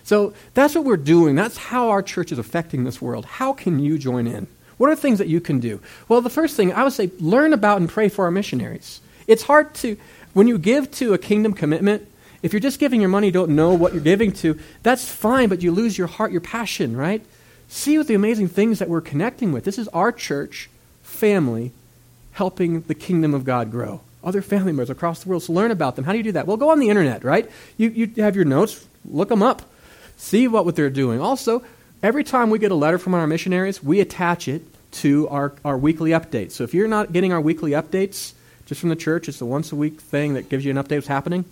So that's what we're doing. That's how our church is affecting this world. How can you join in? What are things that you can do? Well, the first thing I would say, learn about and pray for our missionaries. It's hard to, when you give to a kingdom commitment, if you're just giving your money, don't know what you're giving to, that's fine, but you lose your heart, your passion, right? See what the amazing things that we're connecting with. This is our church family helping the kingdom of God grow. Other family members across the world. So learn about them. How do you do that? Well, go on the internet, right? You, you have your notes, look them up, see what, what they're doing. Also, every time we get a letter from our missionaries, we attach it to our, our weekly updates. So if you're not getting our weekly updates just from the church, it's the once a week thing that gives you an update what's happening.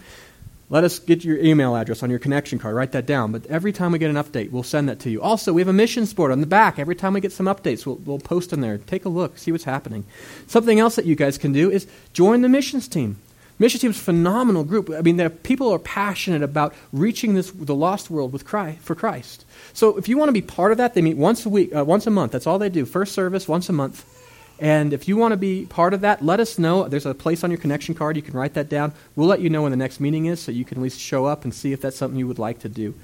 Let us get your email address on your connection card. Write that down. But every time we get an update, we'll send that to you. Also, we have a missions board on the back. Every time we get some updates, we'll, we'll post in there. Take a look, see what's happening. Something else that you guys can do is join the missions team. Mission team's a phenomenal group. I mean, people are passionate about reaching this the lost world with Christ, for Christ. So if you want to be part of that, they meet once a week, uh, once a month. That's all they do. First service once a month. And if you want to be part of that, let us know. There's a place on your connection card. You can write that down. We'll let you know when the next meeting is so you can at least show up and see if that's something you would like to do.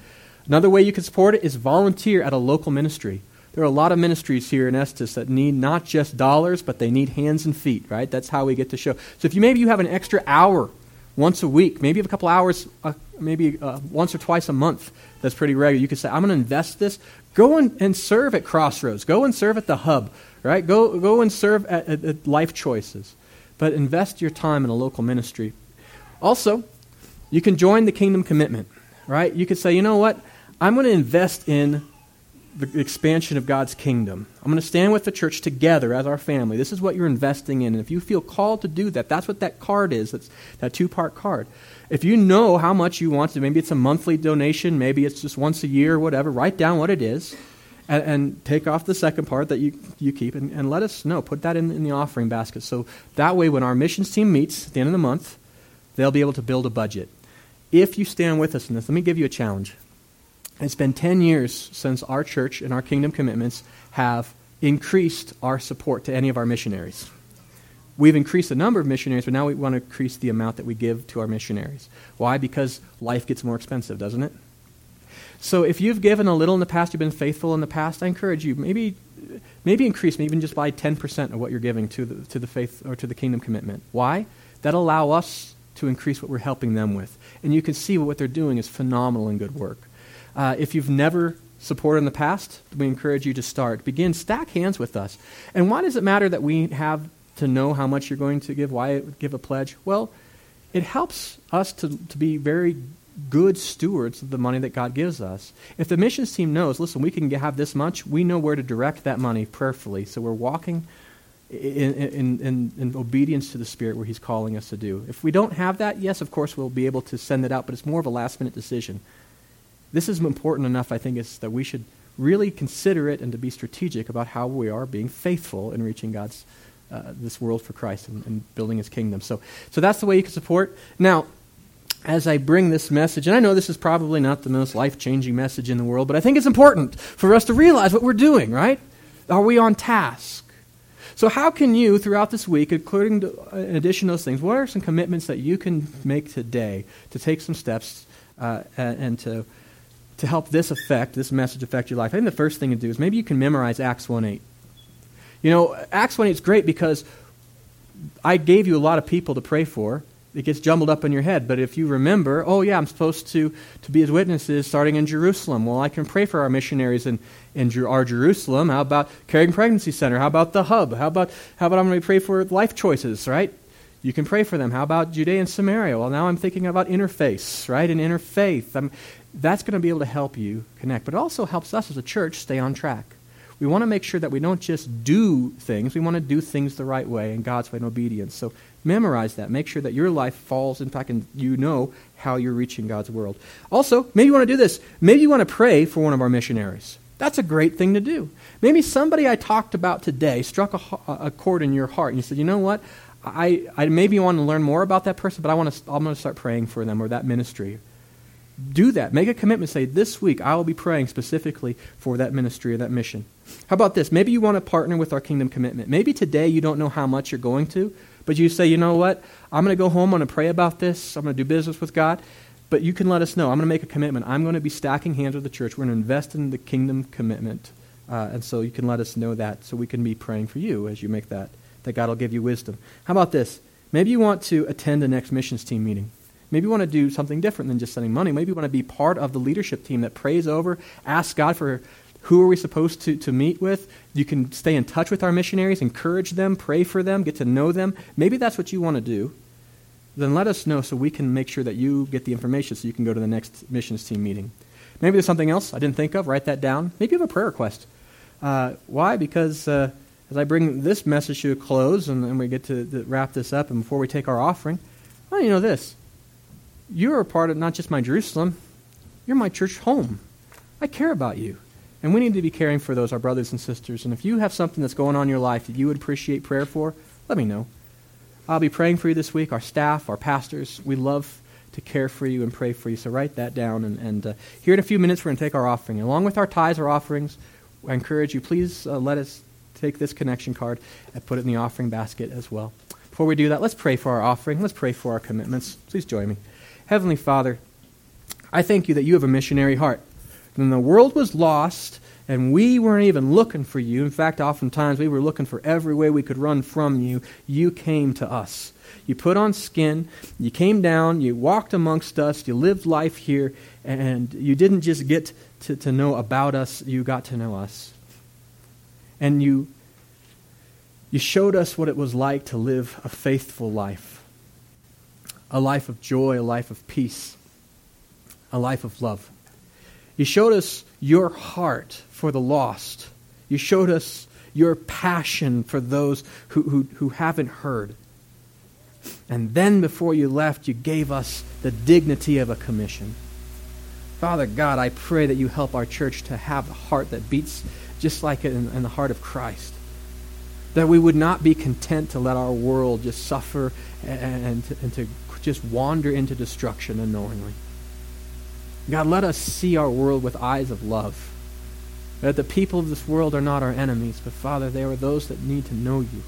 Another way you can support it is volunteer at a local ministry. There are a lot of ministries here in Estes that need not just dollars, but they need hands and feet, right? That's how we get to show. So if you maybe you have an extra hour once a week, maybe a couple hours, uh, maybe uh, once or twice a month that's pretty regular, you can say, I'm going to invest this. Go and serve at Crossroads. Go and serve at the Hub right? Go, go and serve at, at, at life choices, but invest your time in a local ministry. Also, you can join the kingdom commitment, right? You could say, you know what? I'm going to invest in the expansion of God's kingdom. I'm going to stand with the church together as our family. This is what you're investing in. And if you feel called to do that, that's what that card is. That's that two part card. If you know how much you want to, maybe it's a monthly donation, maybe it's just once a year, whatever, write down what it is and, and, take off the second part that you, you keep and, and let us know. Put that in, in the offering basket. So that way, when our missions team meets at the end of the month, they'll be able to build a budget. If you stand with us in this, let me give you a challenge. It's been 10 years since our church and our kingdom commitments have increased our support to any of our missionaries. We've increased the number of missionaries, but now we want to increase the amount that we give to our missionaries. Why? Because life gets more expensive, doesn't it? So if you've given a little in the past, you've been faithful in the past, I encourage you, maybe, maybe increase, maybe even just by 10% of what you're giving to the, to the faith or to the kingdom commitment. Why? That'll allow us to increase what we're helping them with. And you can see what they're doing is phenomenal and good work. Uh, if you've never supported in the past, we encourage you to start. Begin, stack hands with us. And why does it matter that we have to know how much you're going to give? Why give a pledge? Well, it helps us to, to be very good stewards of the money that God gives us. If the missions team knows, listen, we can have this much, we know where to direct that money prayerfully. So we're walking in, in, in, in, obedience to the Spirit where He's calling us to do. If we don't have that, yes, of course, we'll be able to send it out, but it's more of a last minute decision. This is important enough, I think, is that we should really consider it and to be strategic about how we are being faithful in reaching God's. Uh, this world for Christ and, and building His kingdom. So, so that's the way you can support. Now, as I bring this message, and I know this is probably not the most life changing message in the world, but I think it's important for us to realize what we're doing, right? Are we on task? So, how can you, throughout this week, including to, uh, in addition to those things, what are some commitments that you can make today to take some steps uh, and to, to help this affect, this message affect your life? I think the first thing to do is maybe you can memorize Acts 1 8. You know, Acts 1 8 is great because I gave you a lot of people to pray for it gets jumbled up in your head. But if you remember, oh, yeah, I'm supposed to, to be as witnesses starting in Jerusalem. Well, I can pray for our missionaries in, in our Jerusalem. How about Caring Pregnancy Center? How about the Hub? How about, how about I'm going to pray for life choices, right? You can pray for them. How about Judea and Samaria? Well, now I'm thinking about interface, right? And In Faith. I'm, that's going to be able to help you connect. But it also helps us as a church stay on track. We want to make sure that we don't just do things, we want to do things the right way in God's way in obedience. So Memorize that. Make sure that your life falls in fact and you know how you're reaching God's world. Also, maybe you want to do this. Maybe you want to pray for one of our missionaries. That's a great thing to do. Maybe somebody I talked about today struck a, a chord in your heart and you said, you know what? I, I maybe want to learn more about that person, but I want to, I'm going to start praying for them or that ministry. Do that. Make a commitment. Say, this week I will be praying specifically for that ministry or that mission. How about this? Maybe you want to partner with our kingdom commitment. Maybe today you don't know how much you're going to, but you say, you know what? I'm going to go home. I'm going to pray about this. I'm going to do business with God. But you can let us know. I'm going to make a commitment. I'm going to be stacking hands with the church. We're going to invest in the kingdom commitment. Uh, and so you can let us know that so we can be praying for you as you make that, that God will give you wisdom. How about this? Maybe you want to attend the next missions team meeting. Maybe you want to do something different than just sending money. Maybe you want to be part of the leadership team that prays over, asks God for who are we supposed to, to meet with? You can stay in touch with our missionaries, encourage them, pray for them, get to know them. Maybe that's what you want to do. Then let us know so we can make sure that you get the information so you can go to the next missions team meeting. Maybe there's something else I didn't think of. Write that down. Maybe you have a prayer request. Uh, why? Because uh, as I bring this message to a close and, and we get to, to, wrap this up, and before we take our offering, well, you know this you're a part of not just my Jerusalem, you're my church home. I care about you. And we need to be caring for those, our brothers and sisters. And if you have something that's going on in your life that you would appreciate prayer for, let me know. I'll be praying for you this week. Our staff, our pastors, we love to care for you and pray for you. So write that down. And, and uh, here in a few minutes, we're going to take our offering. along with our tithes or offerings, I encourage you, please uh, let us take this connection card and put it in the offering basket as well. Before we do that, let's pray for our offering. Let's pray for our commitments. Please join me. Heavenly Father, I thank you that you have a missionary heart. When the world was lost and we weren't even looking for you, in fact, oftentimes we were looking for every way we could run from you, you came to us. You put on skin, you came down, you walked amongst us, you lived life here, and you didn't just get to, to know about us, you got to know us. And you, you showed us what it was like to live a faithful life a life of joy, a life of peace, a life of love. You showed us your heart for the lost. You showed us your passion for those who, who, who haven't heard. And then before you left, you gave us the dignity of a commission. Father God, I pray that you help our church to have a heart that beats just like in, in the heart of Christ. That we would not be content to let our world just suffer and, and, and to just wander into destruction unknowingly. God, let us see our world with eyes of love. That the people of this world are not our enemies, but Father, they are those that need to know you.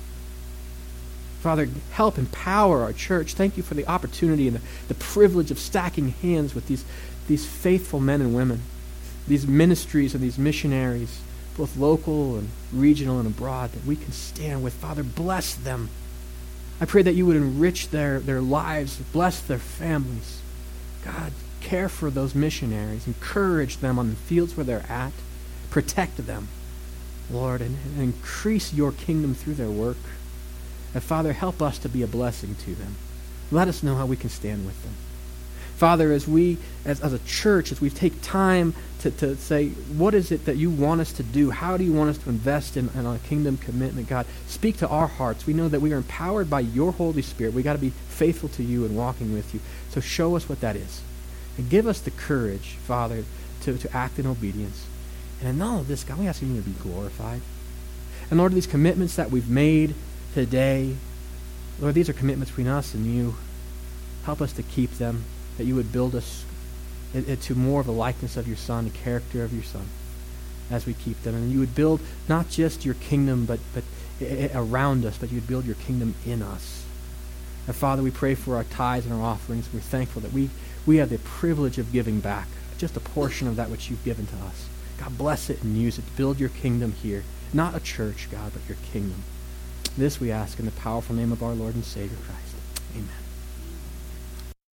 Father, help empower our church. Thank you for the opportunity and the, the privilege of stacking hands with these, these faithful men and women, these ministries and these missionaries, both local and regional and abroad, that we can stand with. Father, bless them. I pray that you would enrich their, their lives, bless their families. God, care for those missionaries, encourage them on the fields where they're at, protect them, Lord, and, and increase your kingdom through their work. And Father, help us to be a blessing to them. Let us know how we can stand with them. Father, as we, as, as a church, as we take time to, to say, what is it that you want us to do? How do you want us to invest in, in a kingdom commitment, God? Speak to our hearts. We know that we are empowered by your Holy Spirit. we got to be faithful to you and walking with you. So show us what that is. And give us the courage, Father, to, to act in obedience. And in all of this, God, we ask you to be glorified. And Lord, these commitments that we've made today, Lord, these are commitments between us and you. Help us to keep them, that you would build us into more of the likeness of your Son, the character of your Son, as we keep them. And you would build not just your kingdom, but, but around us, but you would build your kingdom in us. And Father, we pray for our tithes and our offerings. We're thankful that we we have the privilege of giving back just a portion of that which you've given to us. God, bless it and use it to build your kingdom here. Not a church, God, but your kingdom. This we ask in the powerful name of our Lord and Savior Christ. Amen.